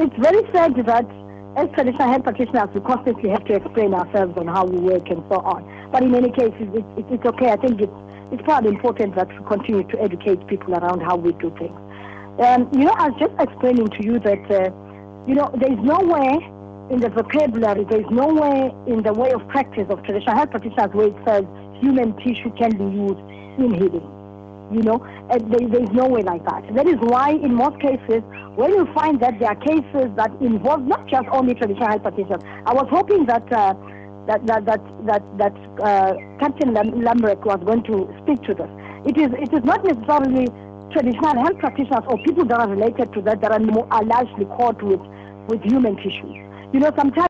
it's very sad that as traditional health practitioners, we constantly have to explain ourselves on how we work and so on. But in any case, it, it, it's okay. I think it's, it's probably important that we continue to educate people around how we do things. Um, you know, I was just explaining to you that, uh, you know, there's nowhere in the vocabulary, there's nowhere in the way of practice of traditional health practitioners where it says human tissue can be used in healing. You know, there, there's no way like that. That is why, in most cases, when you find that there are cases that involve not just only traditional health practitioners, I was hoping that uh, that that that that, that uh, Captain Lambrek was going to speak to this. It is it is not necessarily traditional health practitioners or people that are related to that that are, more, are largely caught with with human tissues. You know, sometimes.